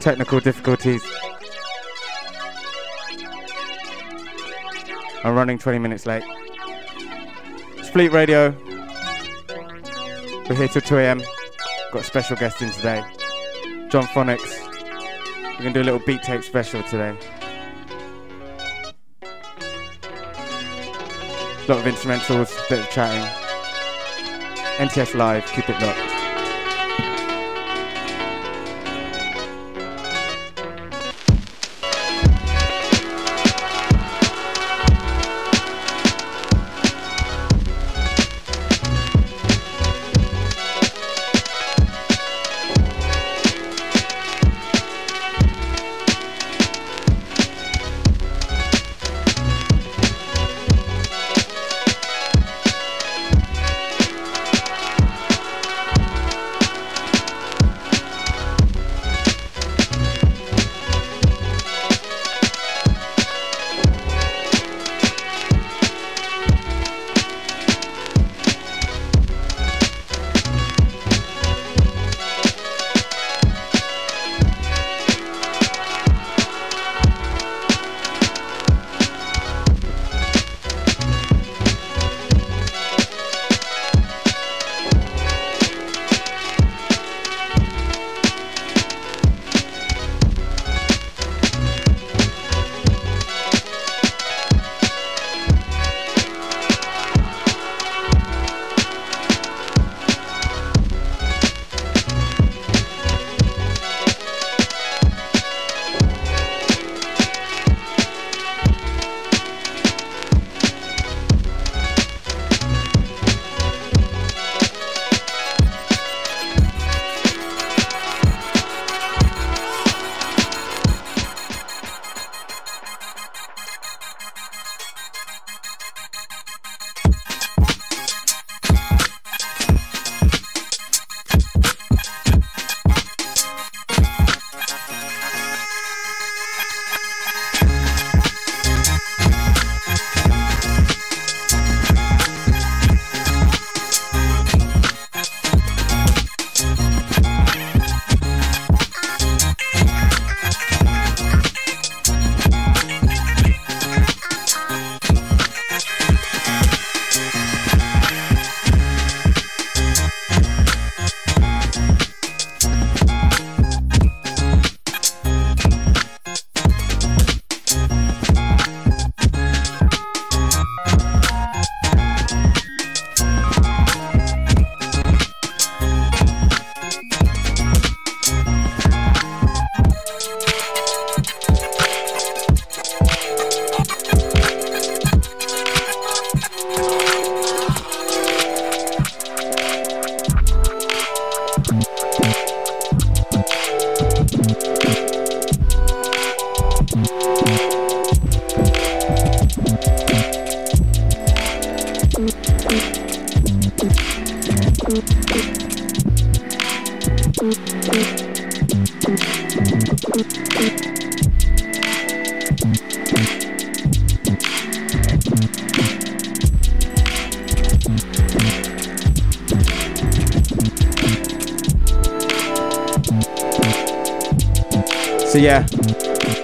Technical difficulties. I'm running 20 minutes late. It's Fleet Radio. We're here till 2 a.m. Got a special guest in today. Jon Phonics. We're going to do a little beat tape special today. A lot of instrumentals, bit of chatting. NTS Live, keep it locked.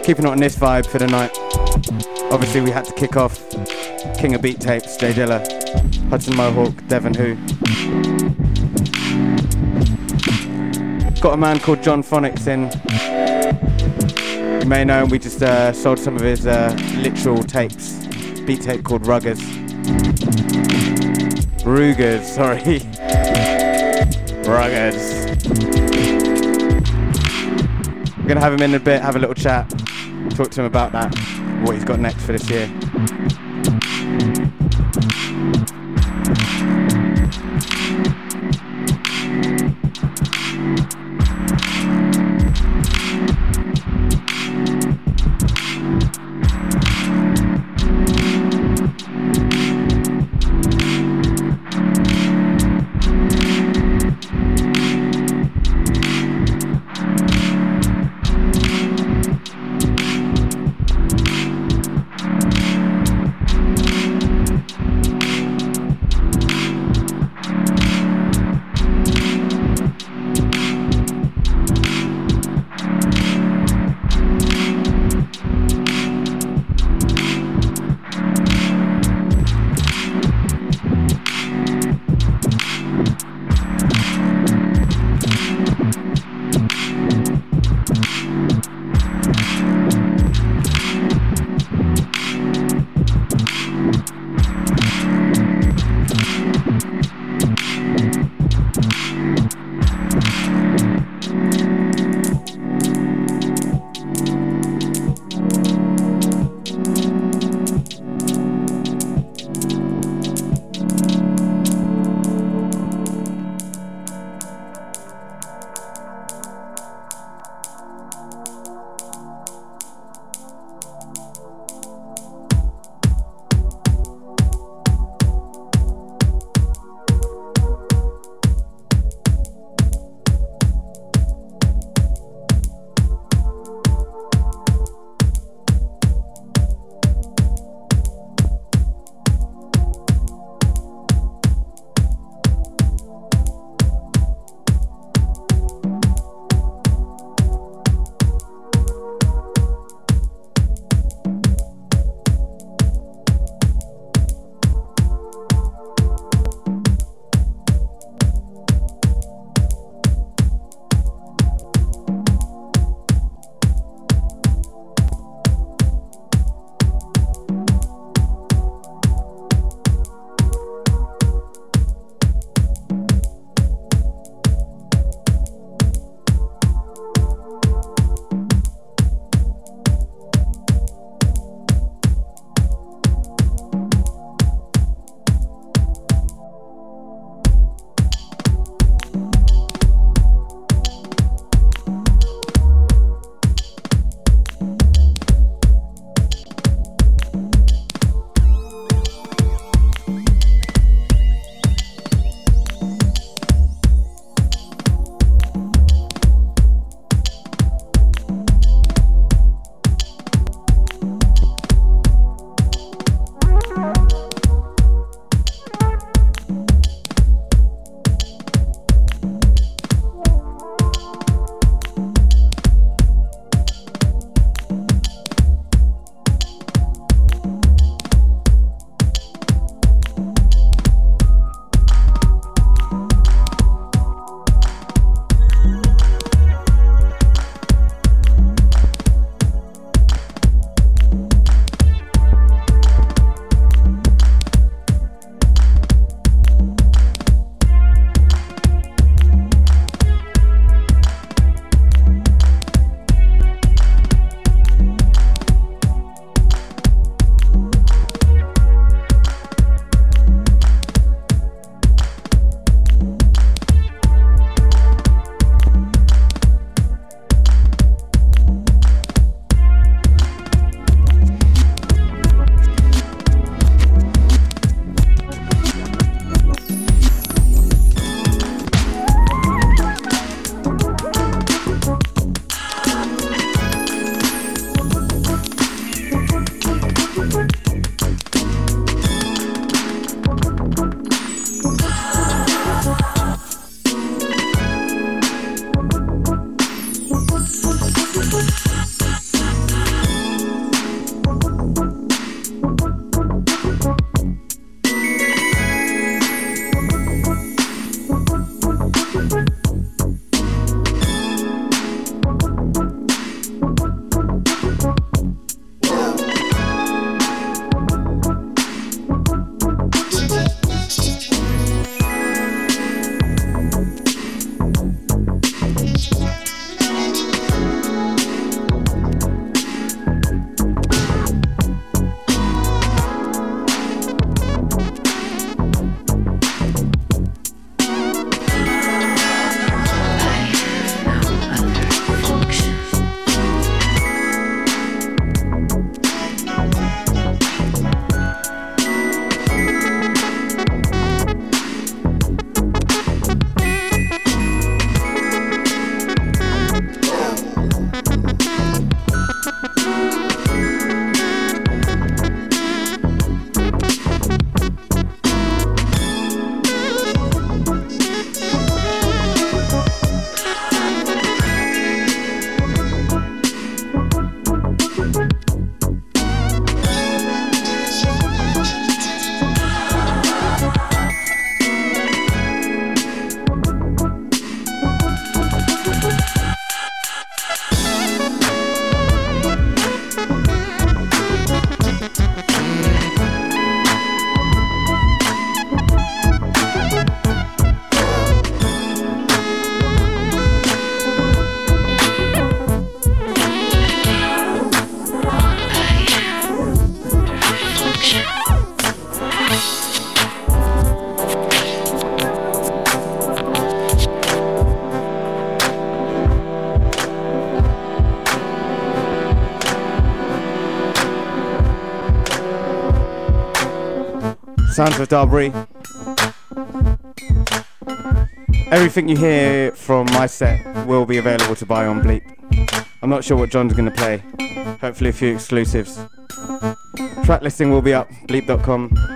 Keeping it on this vibe for the night. Obviously we had to kick off King of Beat Tapes, Jay Dilla, Hudson Mohawke, Devon Who. Got a man called Jon Phonics in. You may know him, we just uh, sold some of his uh, literal tapes. Beat tape called Ruggers. Rugers, sorry. Ruggers. We're gonna have him in a bit, have a little chat, talk to him about that, what he's got next for this year. Sounds of Dabrye. Everything you hear from my set will be available to buy on Bleep. I'm not sure what John's going to play. Hopefully, a few exclusives. Track listing will be up, bleep.com.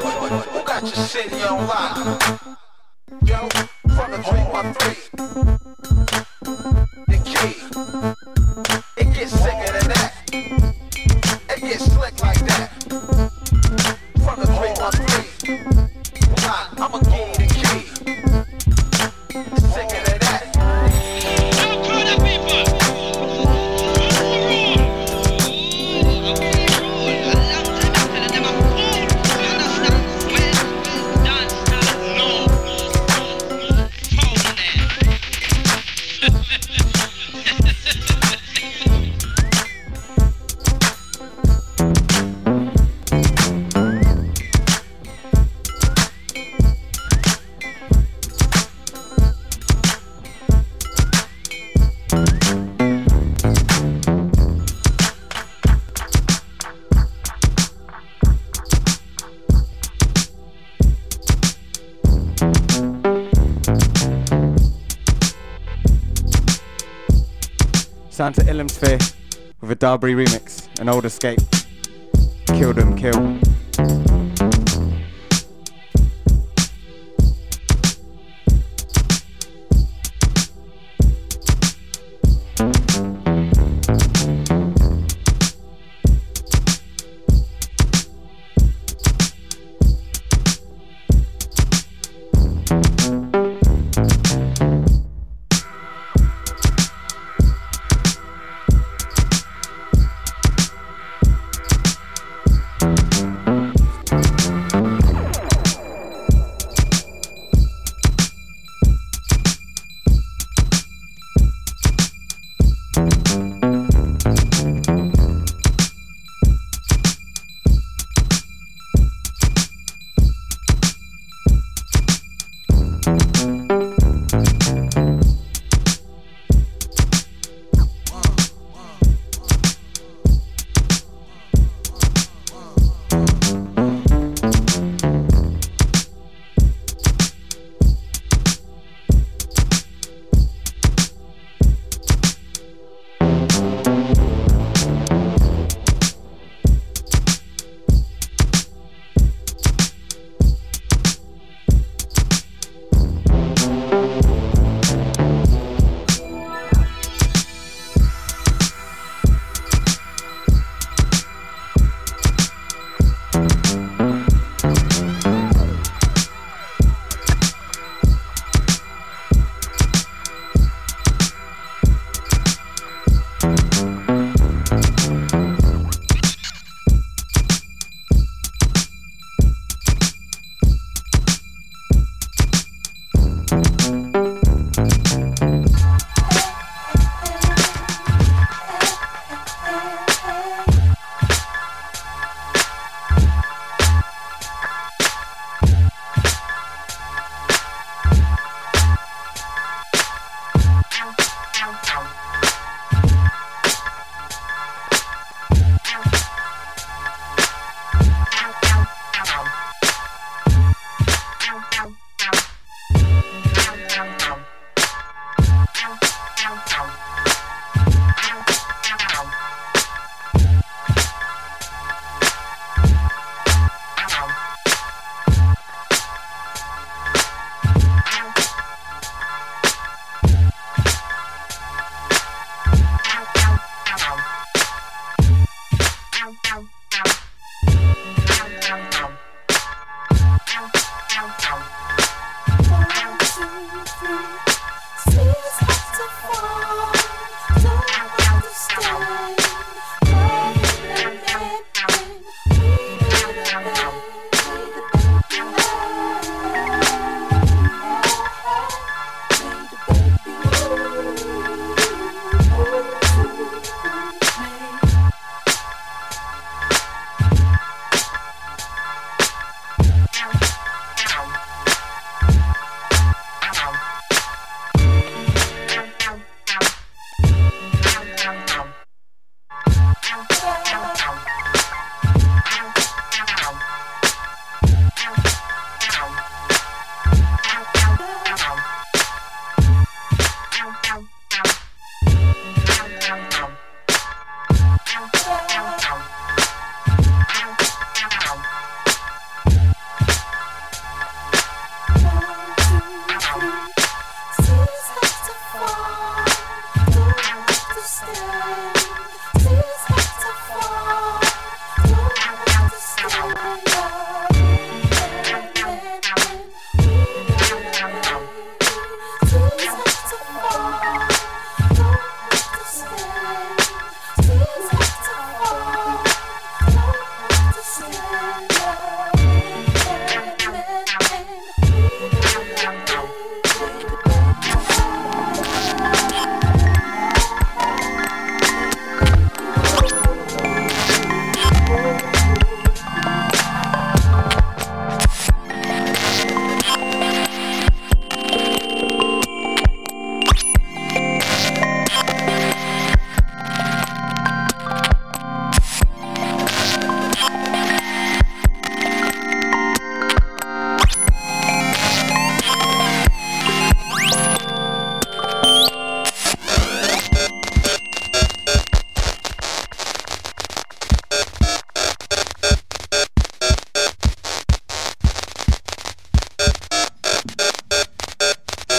boys. Who got your city on lock? Yo, from the 313. Dabrye remix, an old escape. Kill them, kill.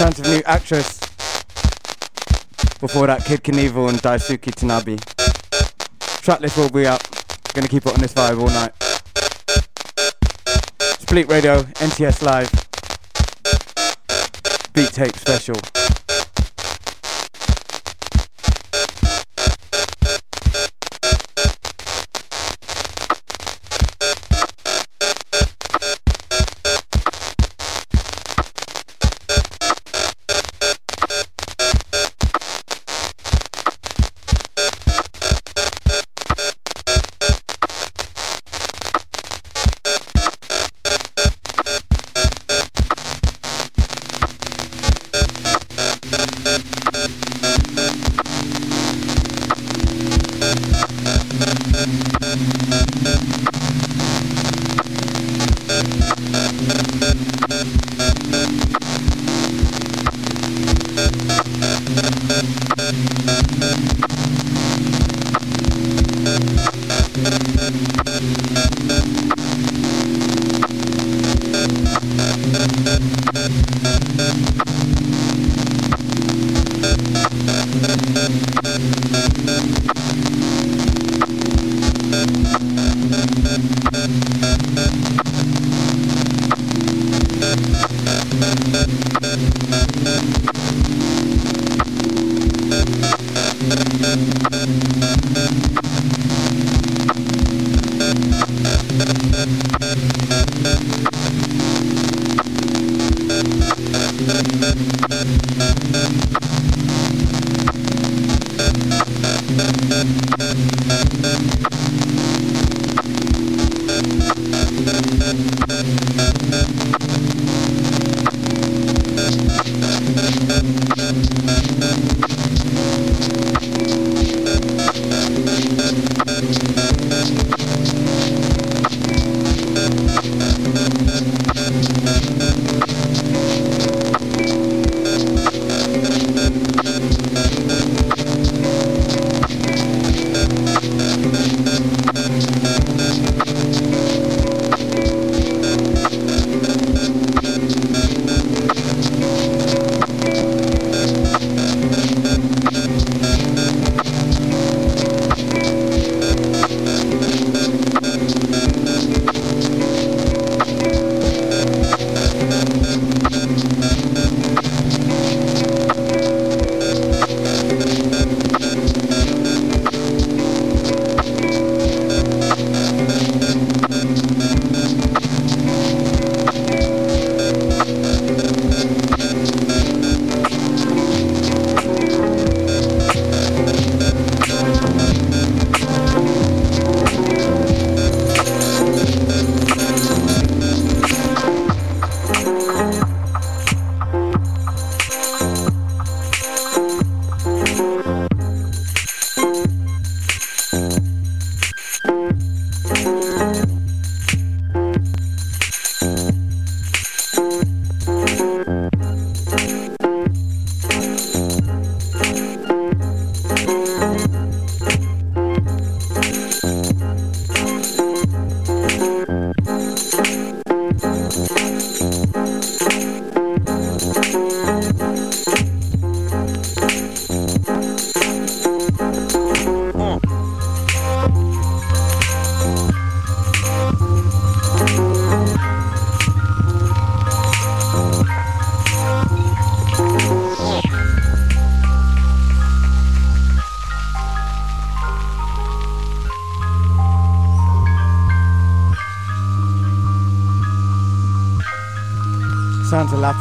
Sounds of new actress. Before that, Kidkanevil and Daisuke Tanabe. Tracklist will be up. Gonna keep it on this vibe all night. Split Radio, NTS Live. Beat tape special.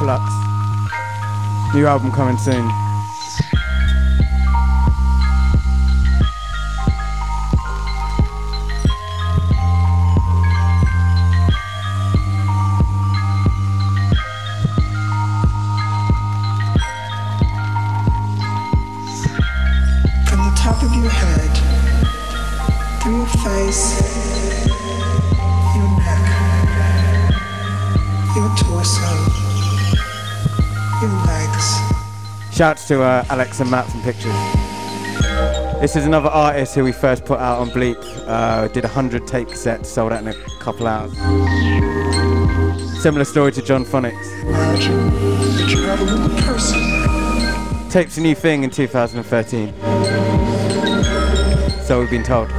Lapalux. New album coming soon. To uh, Alex and Matt from Pictures. This is another artist who we first put out on Bleep. Uh, did 100 tape sets, sold out in a couple hours. Similar story to Jon Phonics. Tape's a new thing in 2013. So we've been told.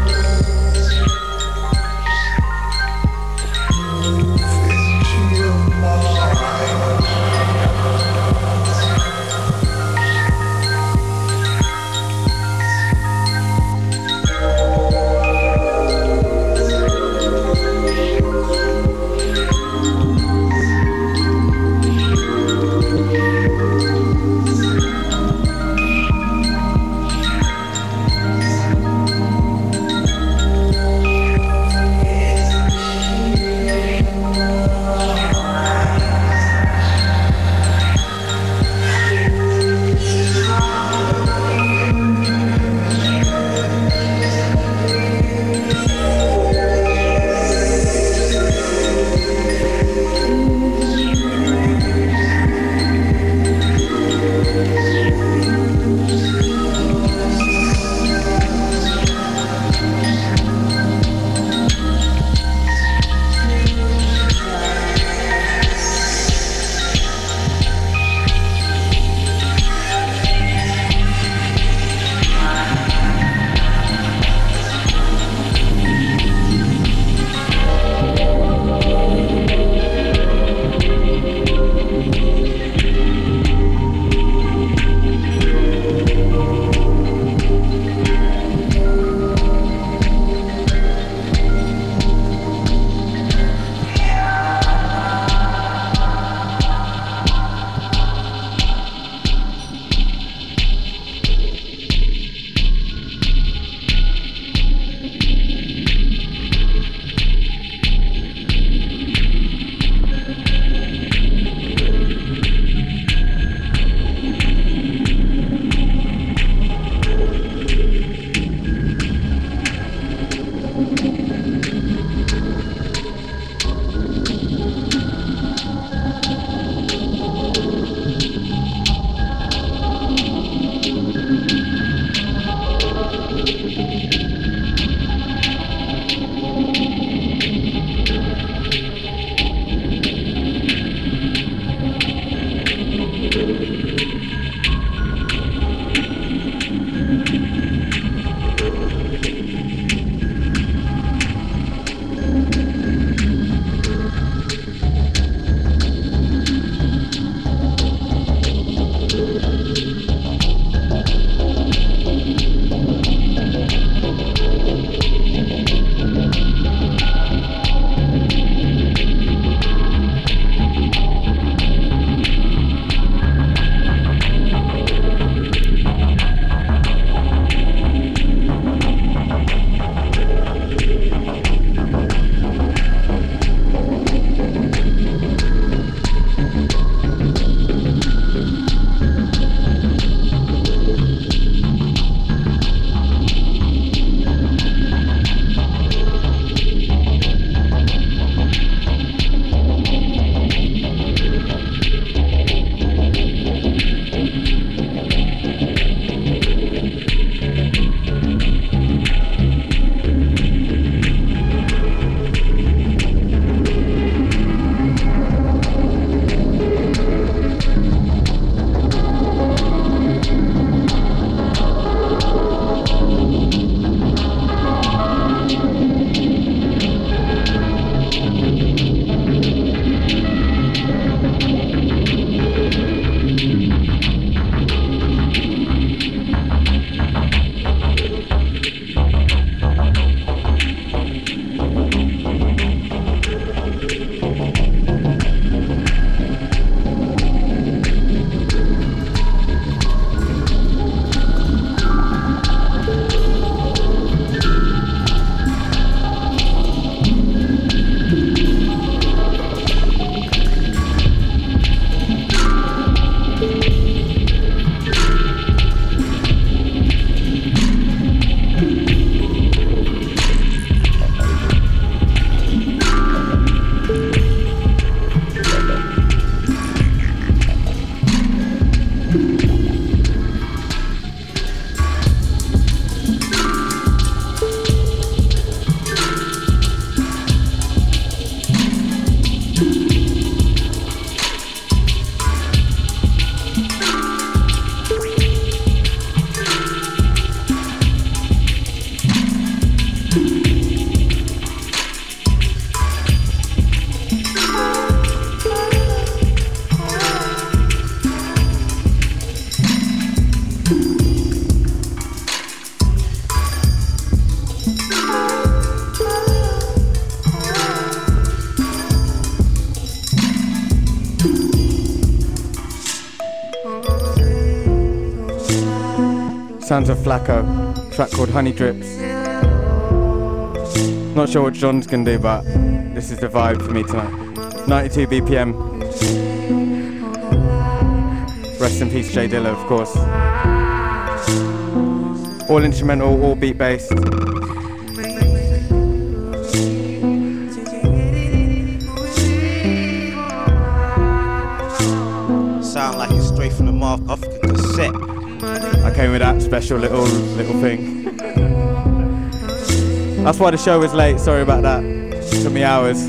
Sounds of Flako, track called Honey Drips. Not sure what John's gonna do, but this is the vibe for me tonight. 92 BPM. Rest in peace, Jay Dilla, of course. All instrumental, all beat based. Special little little thing. That's why the show was late. Sorry about that. Took me hours.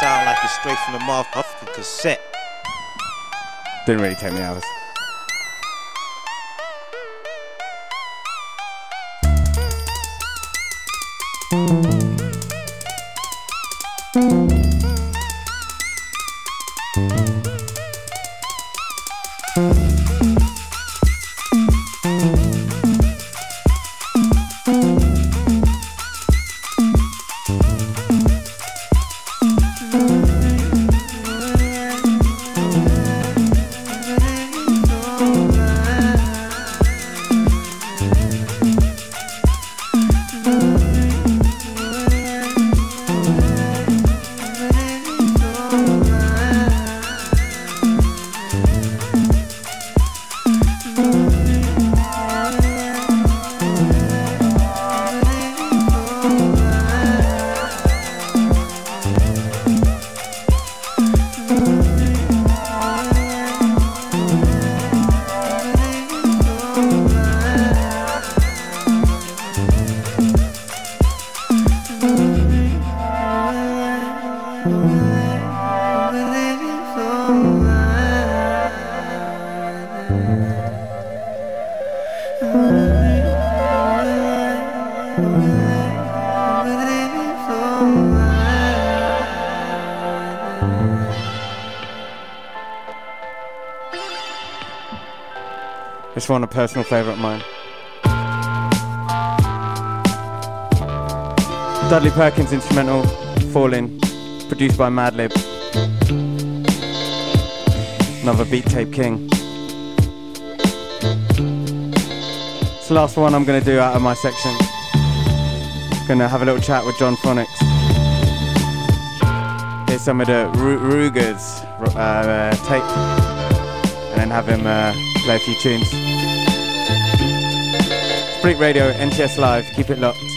Sound like it's straight from the mouth off the cassette. Didn't really take me hours. This one a personal favourite of mine. Dudley Perkins instrumental, Falling, produced by Madlib. Another beat tape king. It's the last one I'm gonna do out of my section. Gonna have a little chat with Jon Phonics. Here's some of the Ru- Rugers uh, tape, and then have him uh, play a few tunes. Bleep Radio, NTS Live, keep it locked.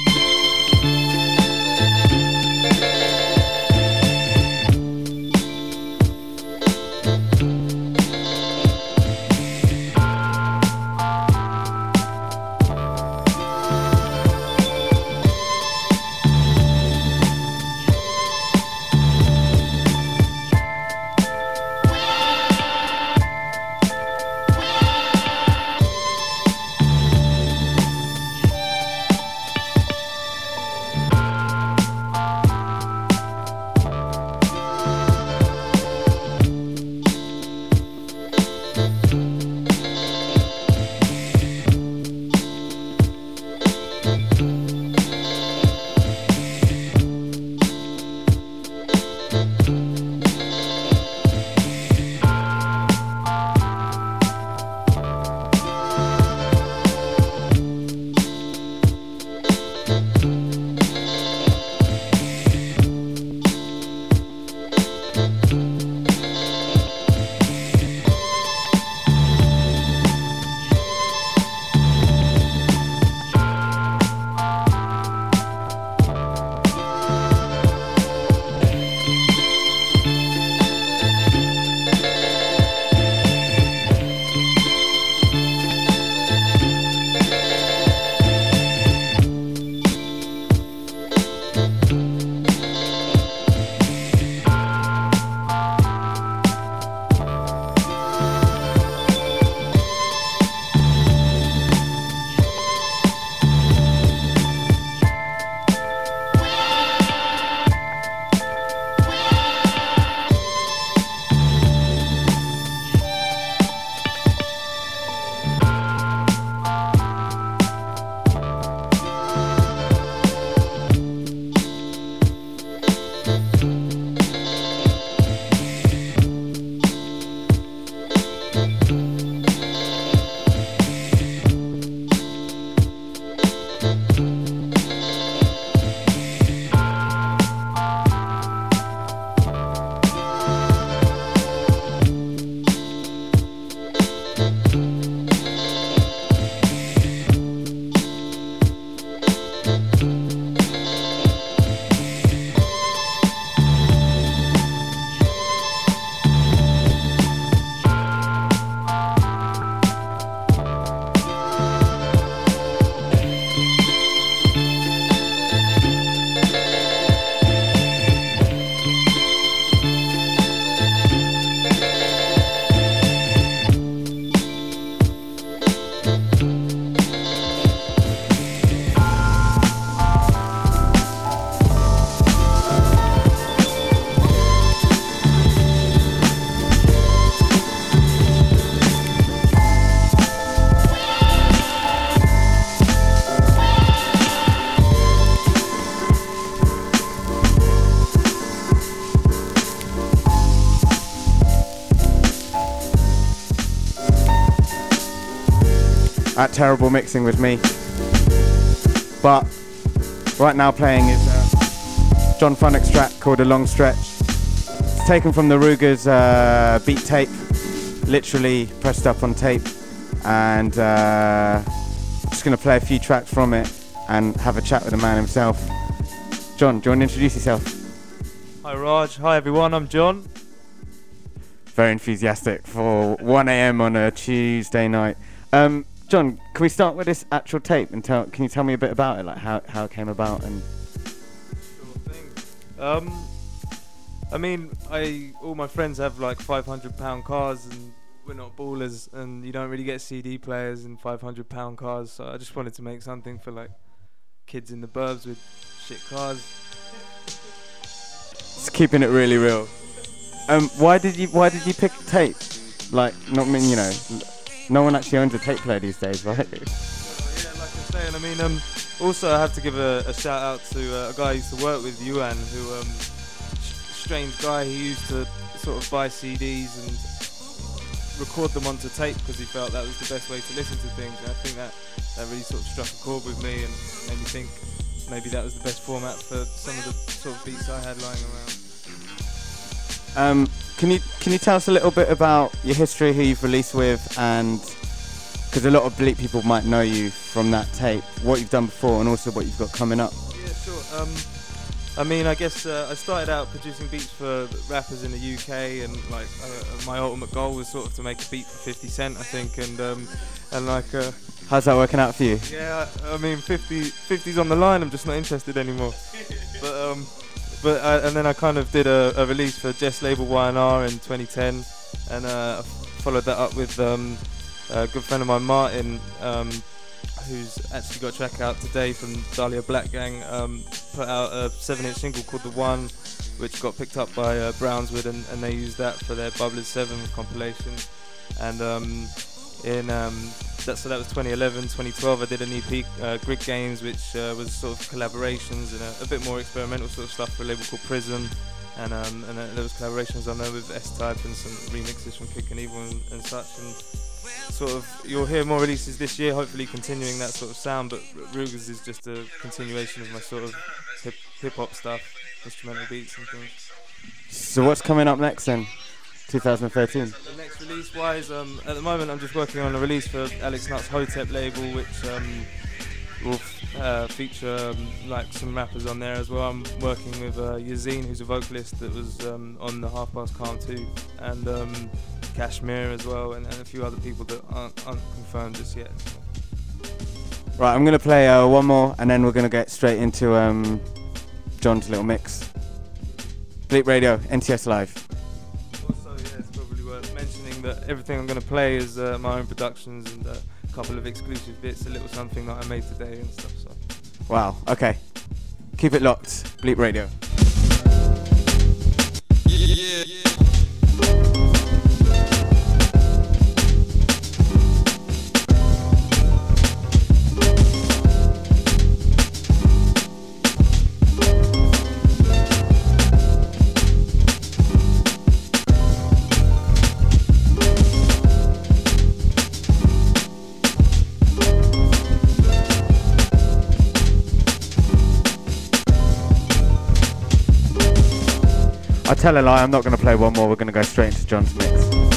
At Terrible Mixing with me. But right now playing is uh, Jon Phonics' track called A Long Stretch. It's taken from the Ruger's uh, beat tape, literally pressed up on tape. And uh, just going to play a few tracks from it and have a chat with the man himself. John, do you want to introduce yourself? Hi Raj, hi everyone, I'm John. Very enthusiastic for 1 a.m. on a Tuesday night. Um, John, can we start with this actual tape and tell? Can you tell me a bit about it, like how, how it came about and? Sure. Um, I mean, I all my friends have like 500 pound cars, and we're not ballers, and you don't really get CD players in 500 pound cars. So I just wanted to make something for like kids in the burbs with shit cars. It's keeping it really real. Um, why did you Why did you pick tape? Like, not mean you know, no one actually owns a tape player these days, right? Yeah, like I'm saying, I mean, um, also I have to give a, a shout out to uh, a guy I used to work with, Yuan, who um, strange guy. He used to sort of buy CDs and record them onto tape because he felt that was the best way to listen to things. And I think that that really sort of struck a chord with me and made me think maybe that was the best format for some of the sort of beats I had lying around. Um, can you Can you tell us a little bit about your history, who you've released with, and because a lot of Bleep people might know you from that tape, what you've done before, and also what you've got coming up. Yeah, sure. Um, I mean, I guess uh, I started out producing beats for rappers in the UK, and like uh, my ultimate goal was sort of to make a beat for 50 Cent, I think, and um, and like uh, How's that working out for you? yeah, I mean 50 50's on the line. I'm just not interested anymore. But um, but I, and then I kind of did a, a release for Jehst label YNR in 2010, and uh, followed that up with um, a good friend of mine, Martin, um, who's actually got a track out today from Dahlia Black Gang. Um, put out a seven-inch single called The One, which got picked up by uh, Brownswood, and, and they used that for their Bubblers Seven compilation. And um, in um, that, so that was 2011, 2012. I did an EP, uh, Grid Games, which uh, was sort of collaborations and a, a bit more experimental sort of stuff for a label called Prism. And um, and uh, there was collaborations on there with S-Type and some remixes from Kidkanevil and, and such. And sort of you'll hear more releases this year, hopefully continuing that sort of sound. But Ruger's is just a continuation of my sort of hip hop stuff, instrumental beats and things. So what's coming up next then? 2013. The next release wise, um, at the moment I'm just working on a release for Alex Nut's Hotep label, which um, will f- uh, feature um, like some rappers on there as well. I'm working with uh, Yazine, who's a vocalist that was um, on the Half Past Calm too, and um, Kashmir as well, and, and a few other people that aren't, aren't confirmed just yet. Right, I'm gonna play uh, one more, and then we're gonna get straight into um, John's little mix. Bleep Radio, NTS Live. Worth that everything I'm going to play is uh, my own productions and uh, a couple of exclusive bits, a little something that I made today and stuff. So. Wow. Okay. Keep it locked. Bleep Radio. I tell a lie. I'm not gonna play one more. We're gonna go straight into John's mix.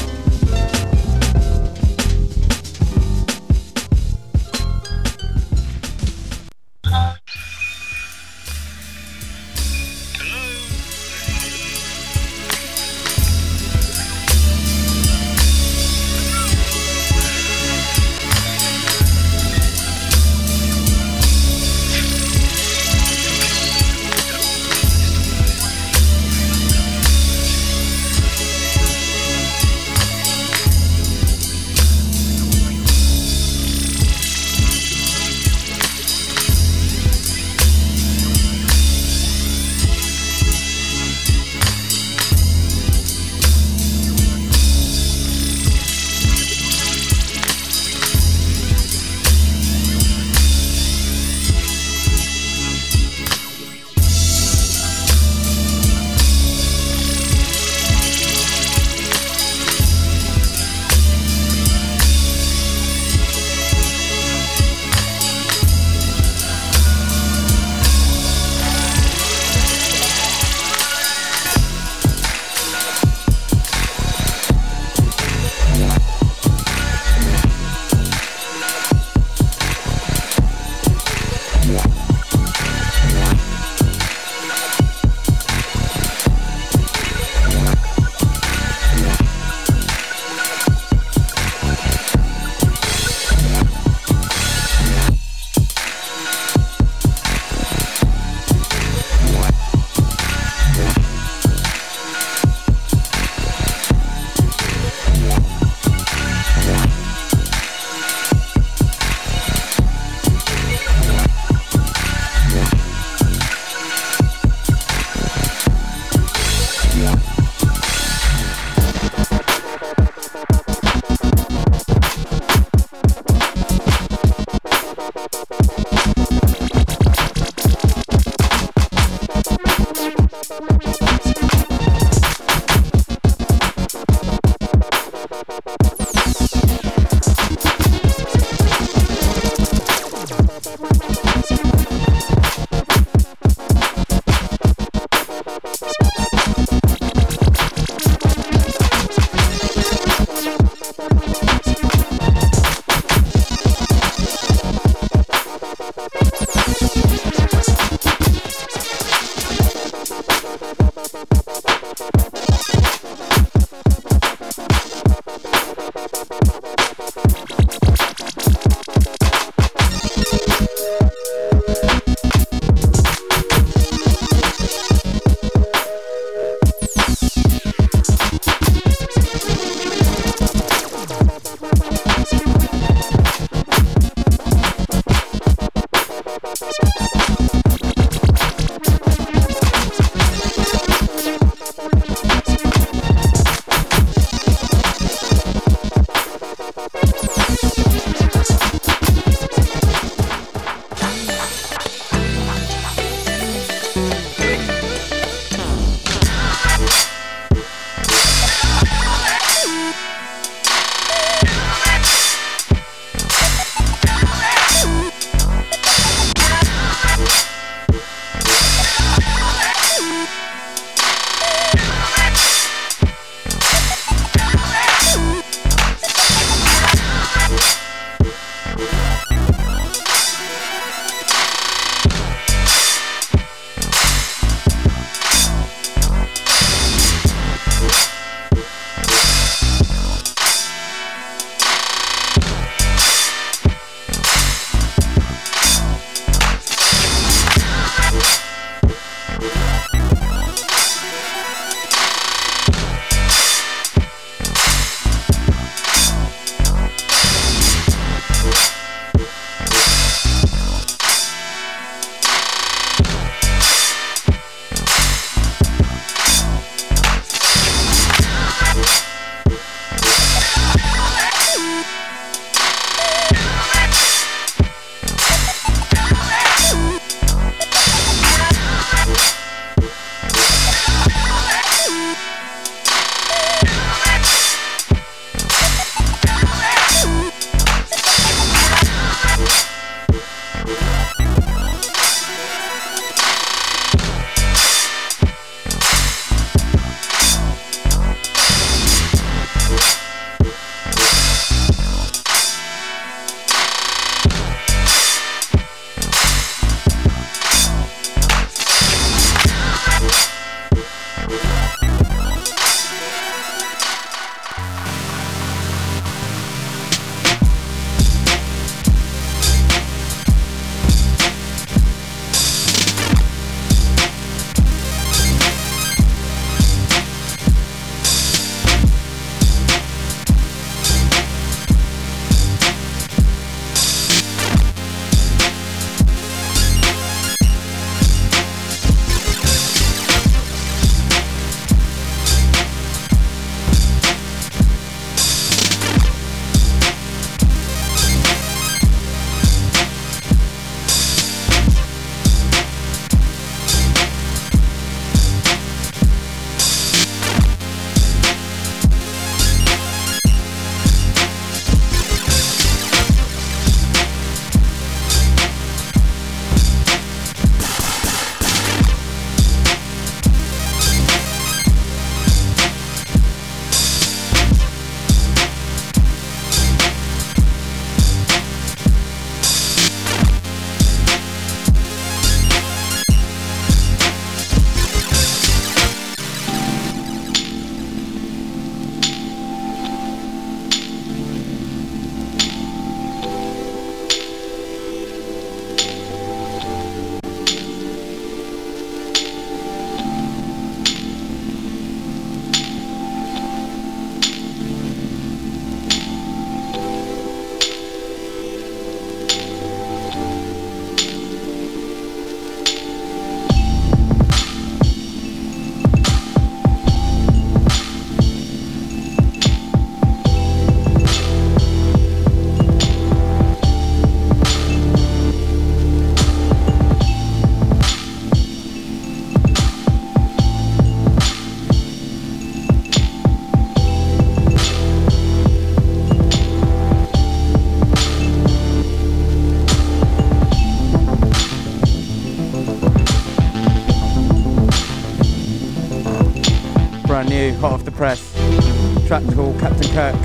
Kirk.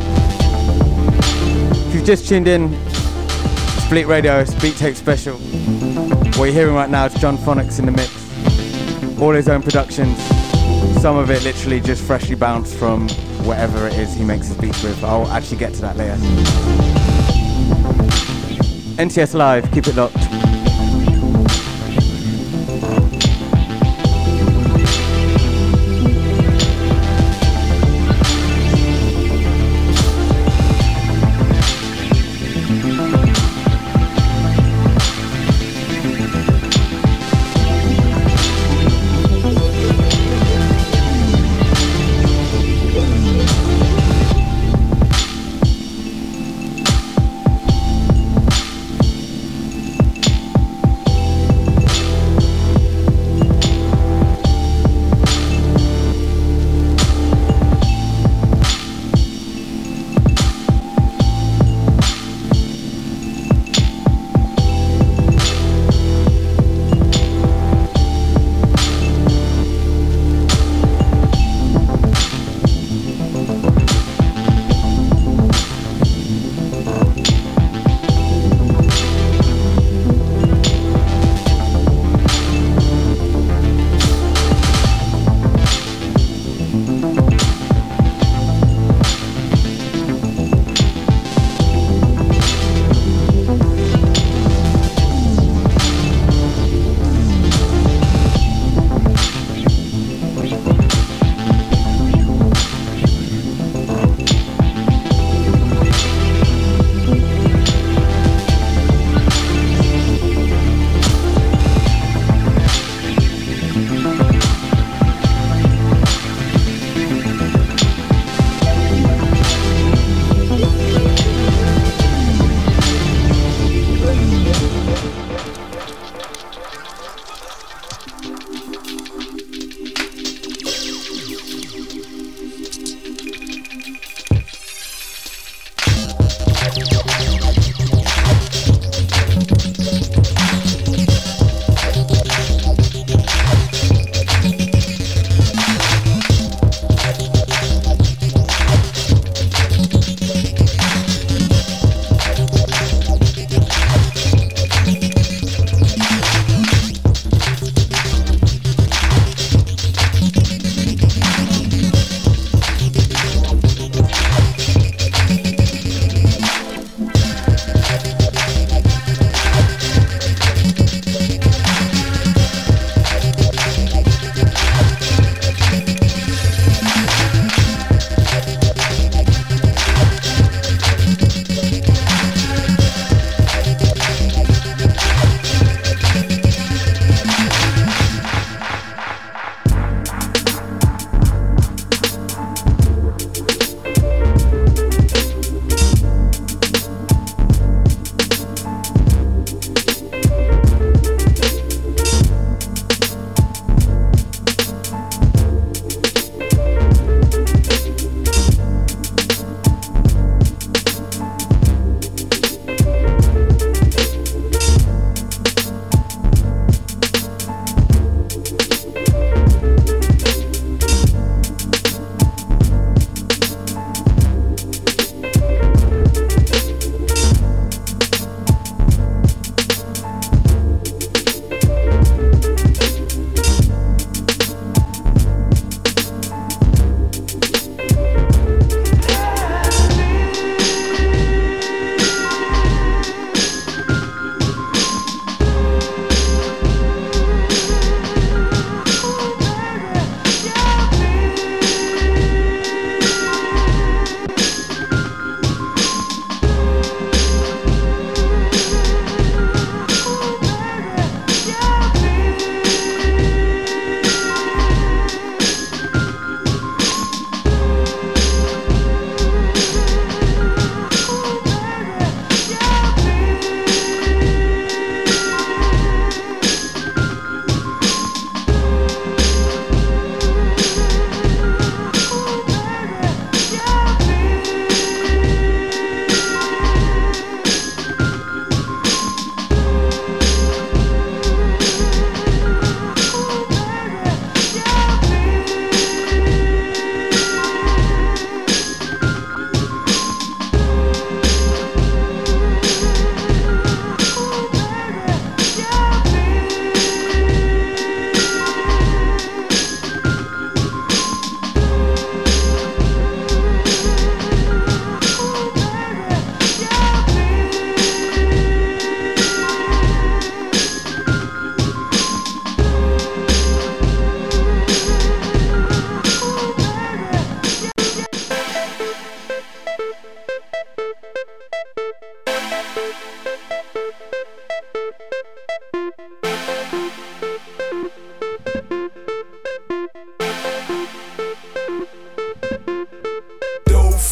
If you've just tuned in, Bleep Radio, Beat Tape Special. What you're hearing right now is Jon Phonics in the mix. All his own productions. Some of it literally just freshly bounced from whatever it is he makes his beats with. I'll actually get to that later. NTS Live, keep it locked.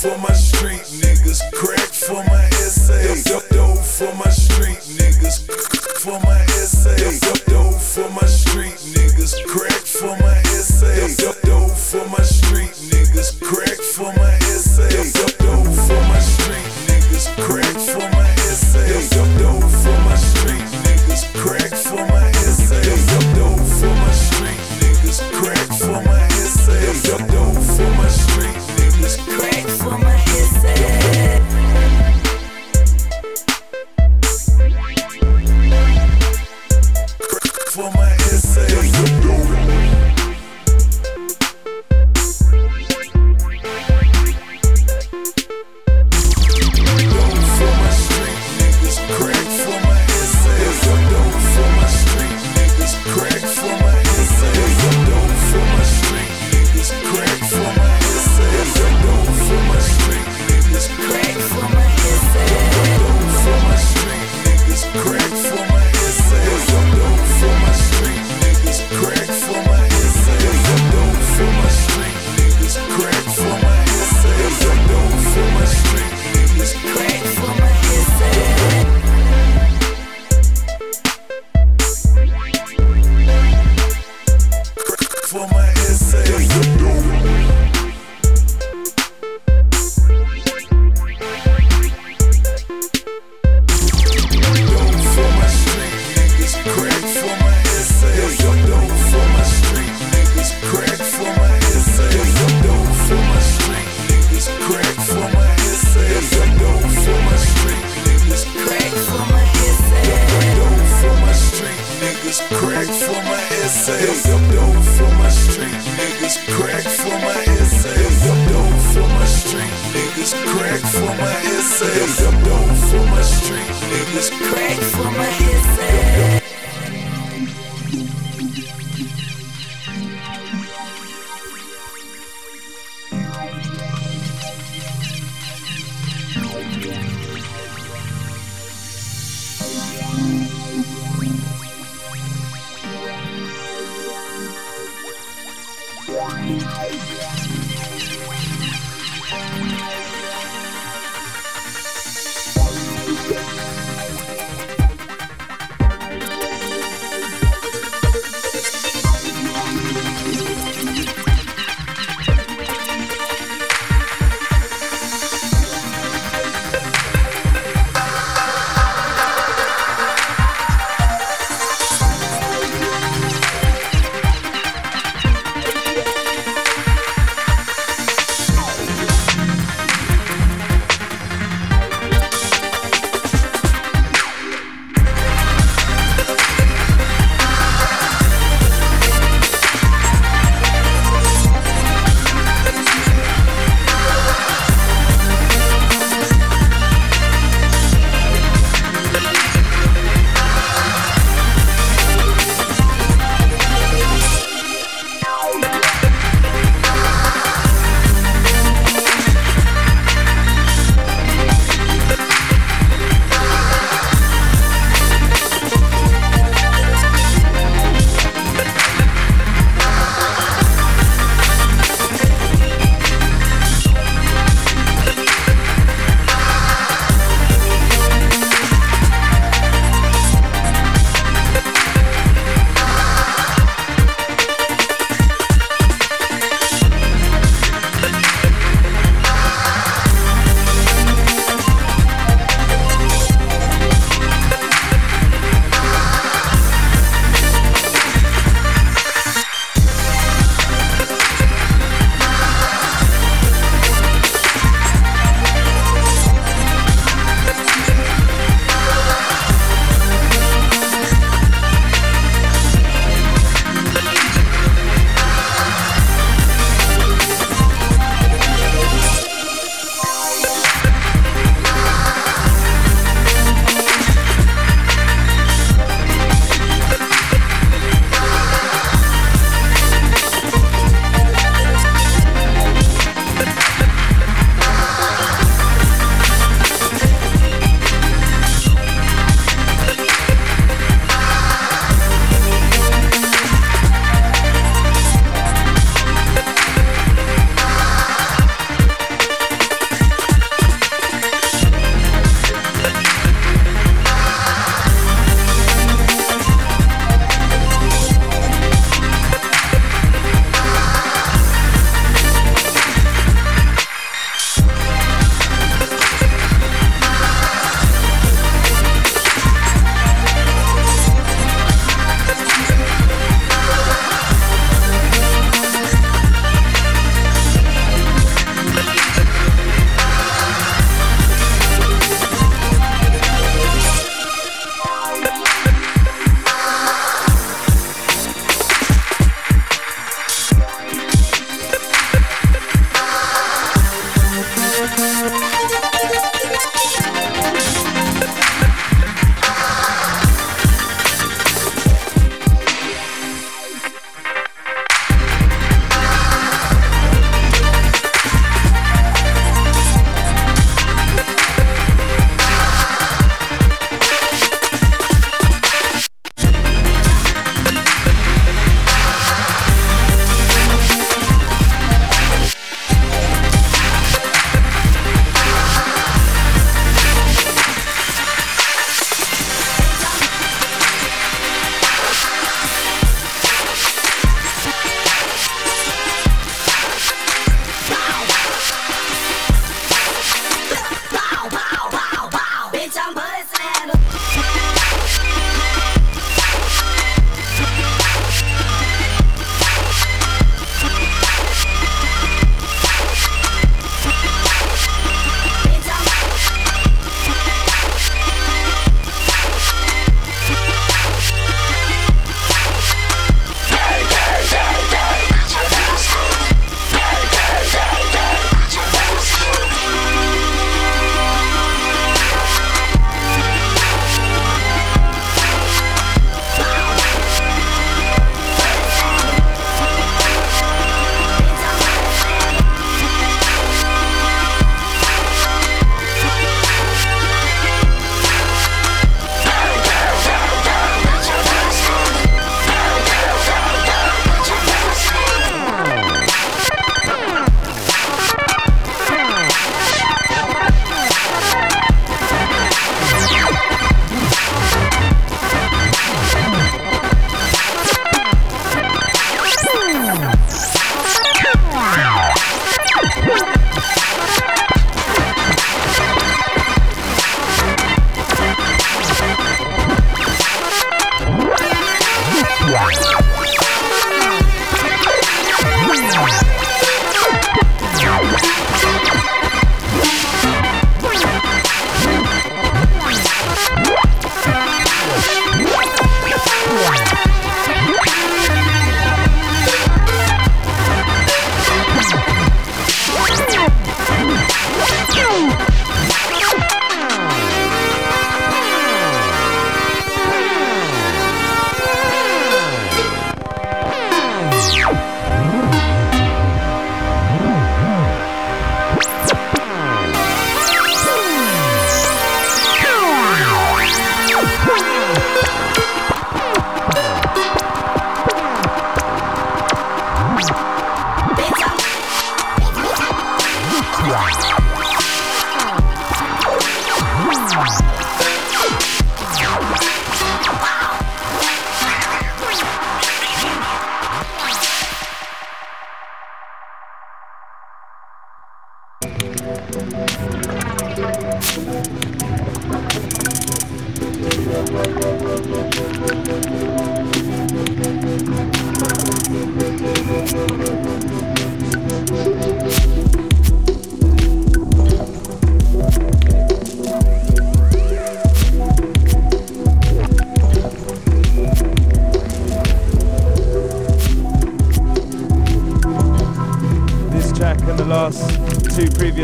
for my street niggas, crack for my SA.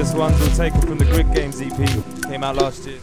Previous ones were taken from the Grid Games EP. Came out last year.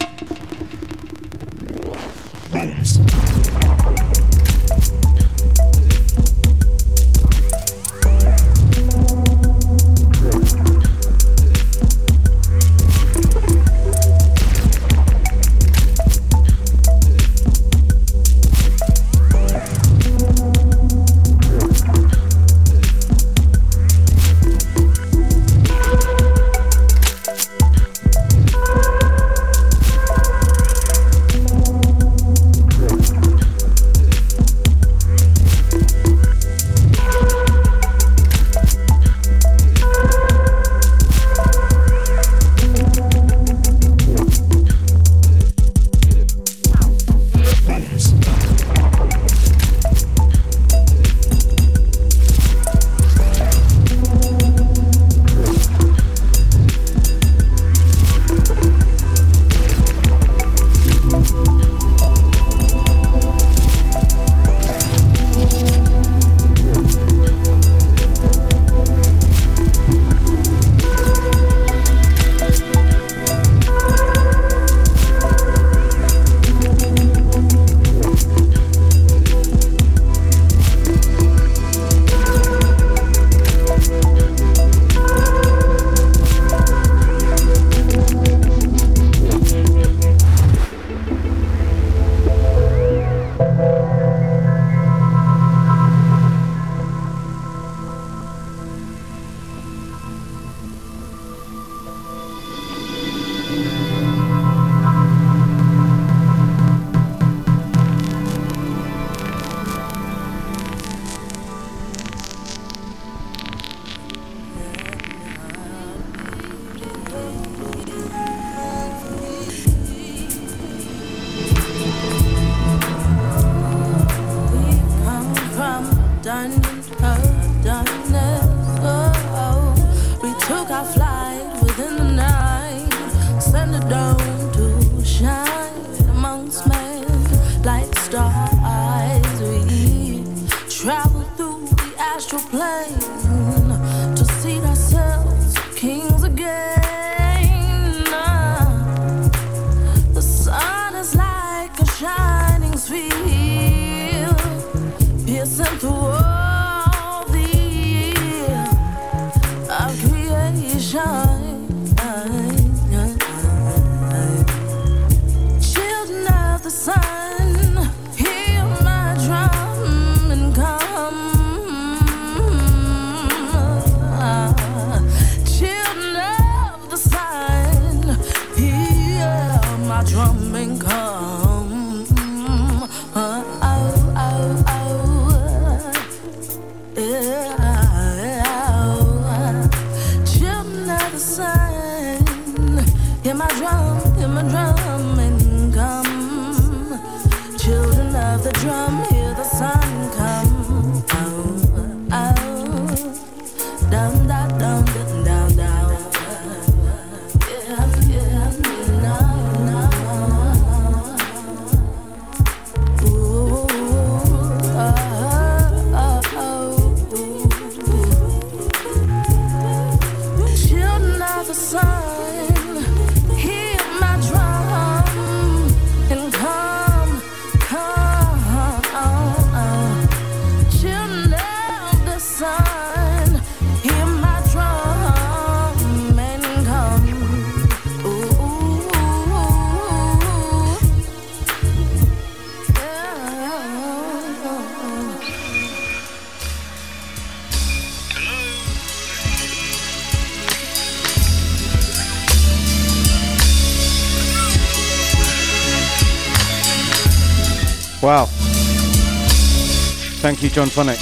Jon Phonics.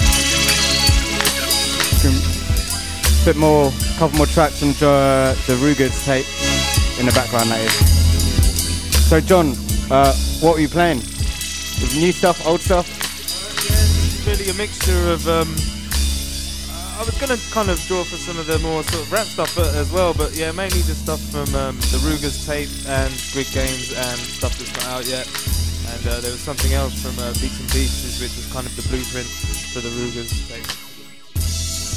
Some- Bit more, a couple more tracks from uh, the Ruger's tape in the background, that is. So, Jon, uh, what were you playing? New stuff, old stuff? Yeah, it's really a mixture of. Um, I was gonna kind of draw for some of the more sort of rap stuff uh, as well, but yeah, mainly just stuff from um, the Ruger's tape and Grid Games and stuff that's not out yet. And uh, there was something else from uh, Beats and Pieces, which was kind of the blueprint for the Ruger's.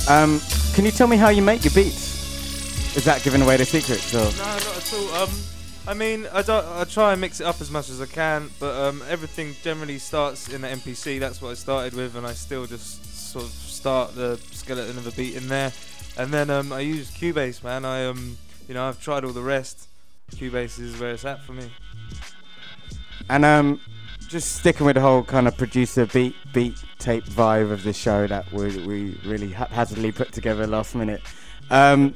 Um, can you tell me how you make your beats? Is that giving away the secrets? Or? No, not at all. Um, I mean, I, don't, I try and mix it up as much as I can, but um, everything generally starts in the MPC. That's what I started with, and I still just sort of start the skeleton of a beat in there. And then um, I use Cubase, man. I um, you know, I've tried all the rest. Cubase is where it's at for me. And um, just sticking with the whole kind of producer beat beat tape vibe of the show that we, we really haphazardly put together last minute. Um,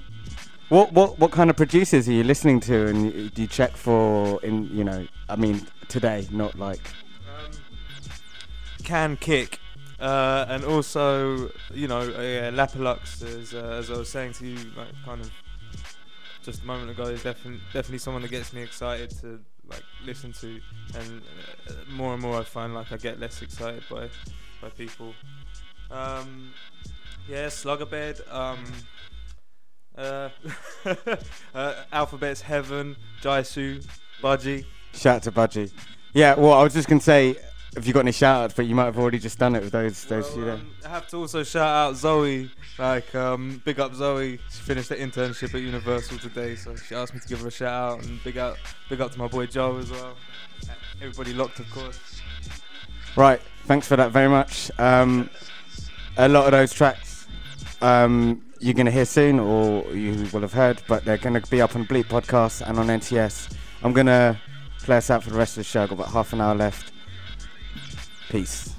what what what kind of producers are you listening to, and do you check for in you know? I mean, today, not like Um, can kick. Uh, and also, you know, uh, yeah, Lapalux, as, uh, as I was saying to you, like kind of just a moment ago, is definitely definitely someone that gets me excited to like listen to, and uh, more and more I find like I get less excited by by people. Um, yeah, Sluggerbed, um, uh, uh, Alphabet's Heaven, Jaisu, Budgie. shout out to Budgie. Yeah, well, I was just gonna say, have you got any shout outs? But you might have already just done it with those those Well, um, I have to also shout out Zoe. Like, um, big up Zoe. She finished the internship at Universal today, so she asked me to give her a shout out and big up, big up to my boy Joe as well. Everybody locked, of course. Right, thanks for that very much. Um, a lot of those tracks um, you're going to hear soon, or you will have heard, but they're going to be up on Bleep Podcast and on NTS. I'm going to play us out for the rest of the show. I've got about half an hour left. Peace.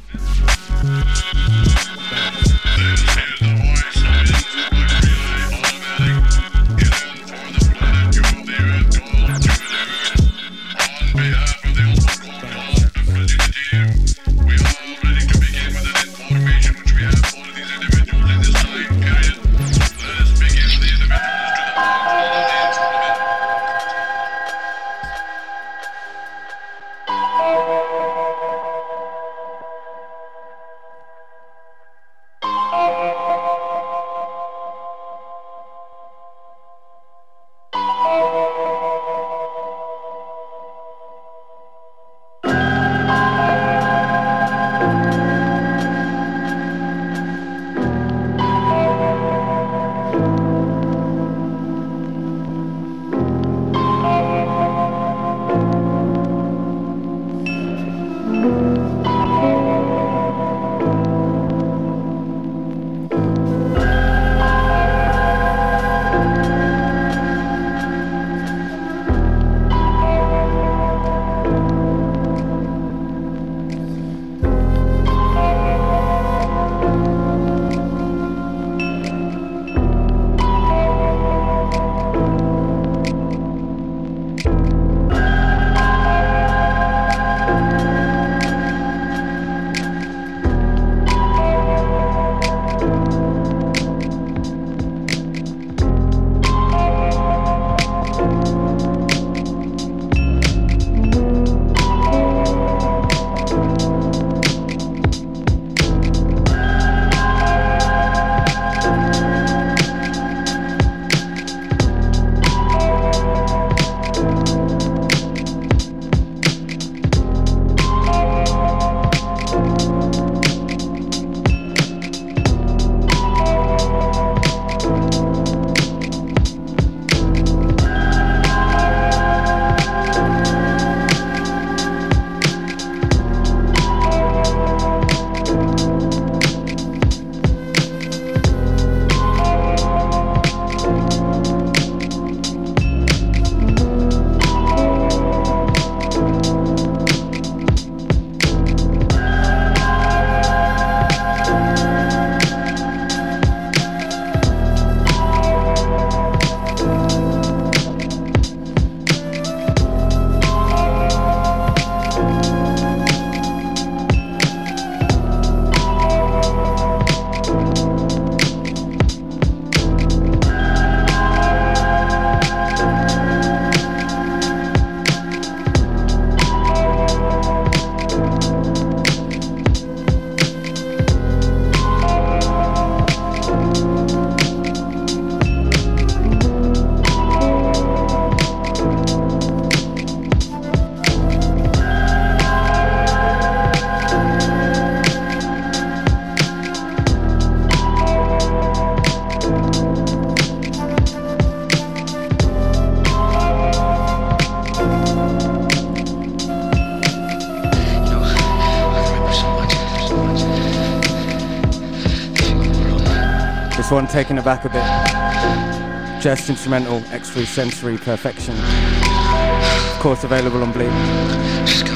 This one taking it back a bit. Just instrumental, X3 sensory perfection. Of course, available on Bleep.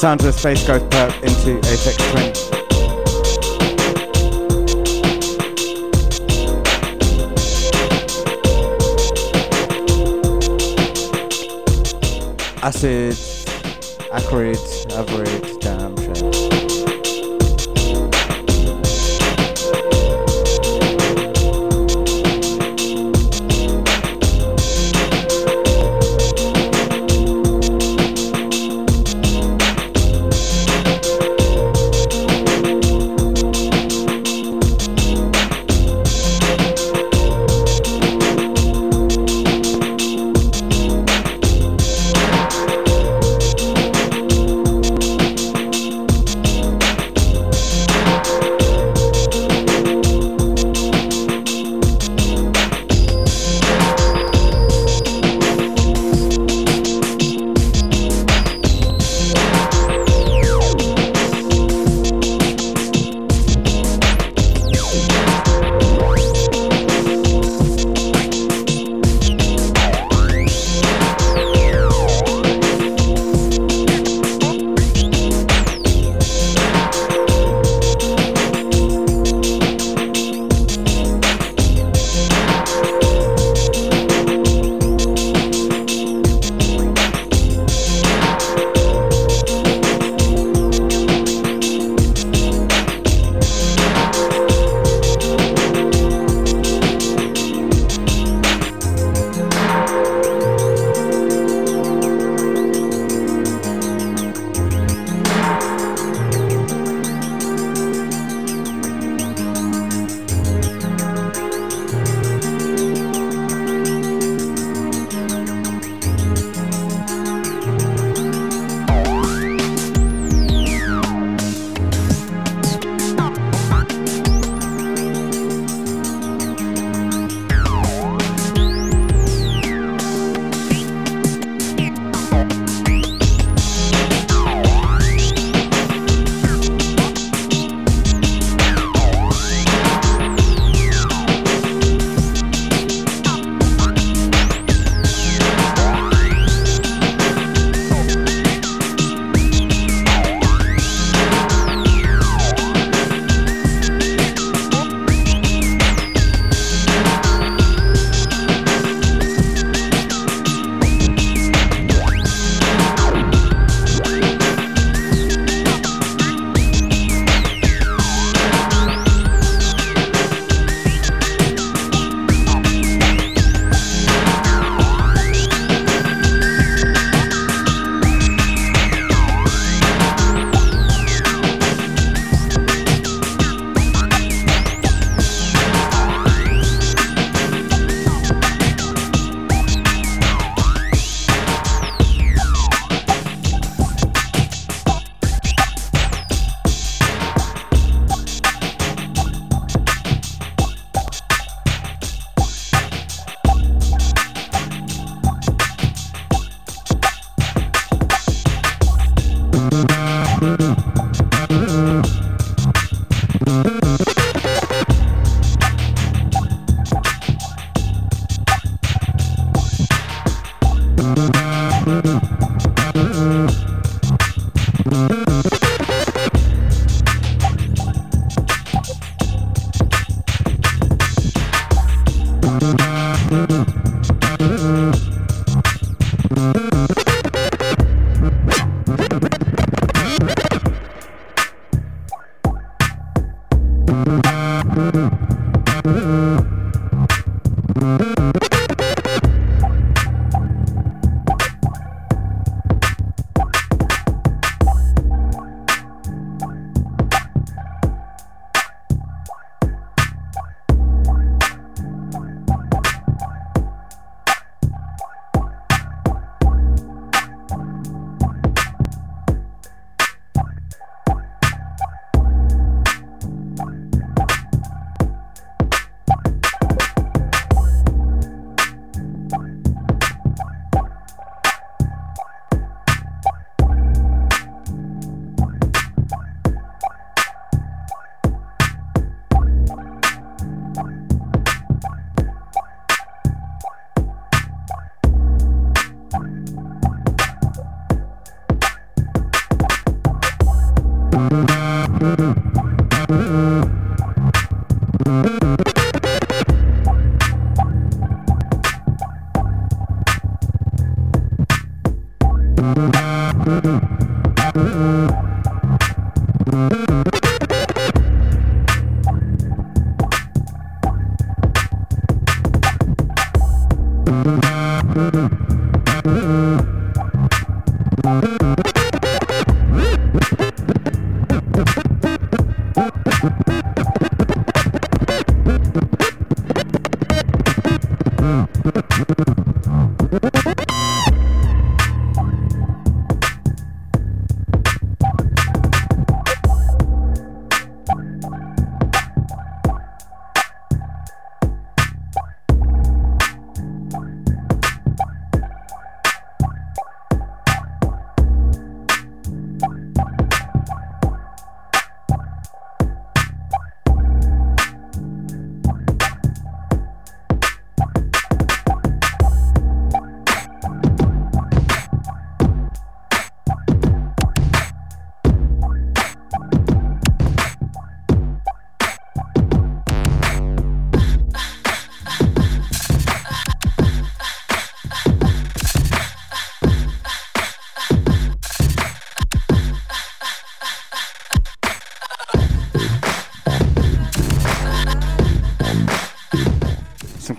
Sounds of Space Ghost perp into Apex 20. Acid, acrid, average,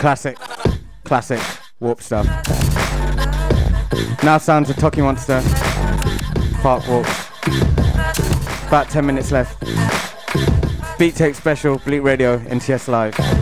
classic, classic warp stuff. Now sounds of TOKiMONSTA, Park Walk. About 10 minutes left. Beat Take Special, Bleep Radio, NTS Live.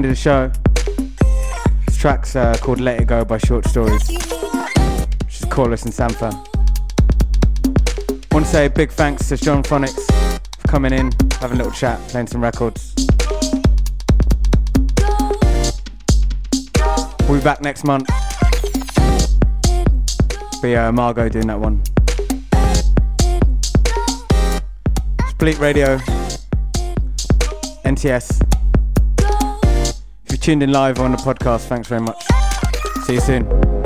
End of the show. This track's uh, called Let It Go by Short Stories, which is Corliss and Sampha. Want to say big thanks to Jon Phonics for coming in, having a little chat, playing some records. We'll be back next month. Be uh, Margot doing that one. Bleep Radio, NTS. Tuned in live on the podcast, thanks very much. See you soon.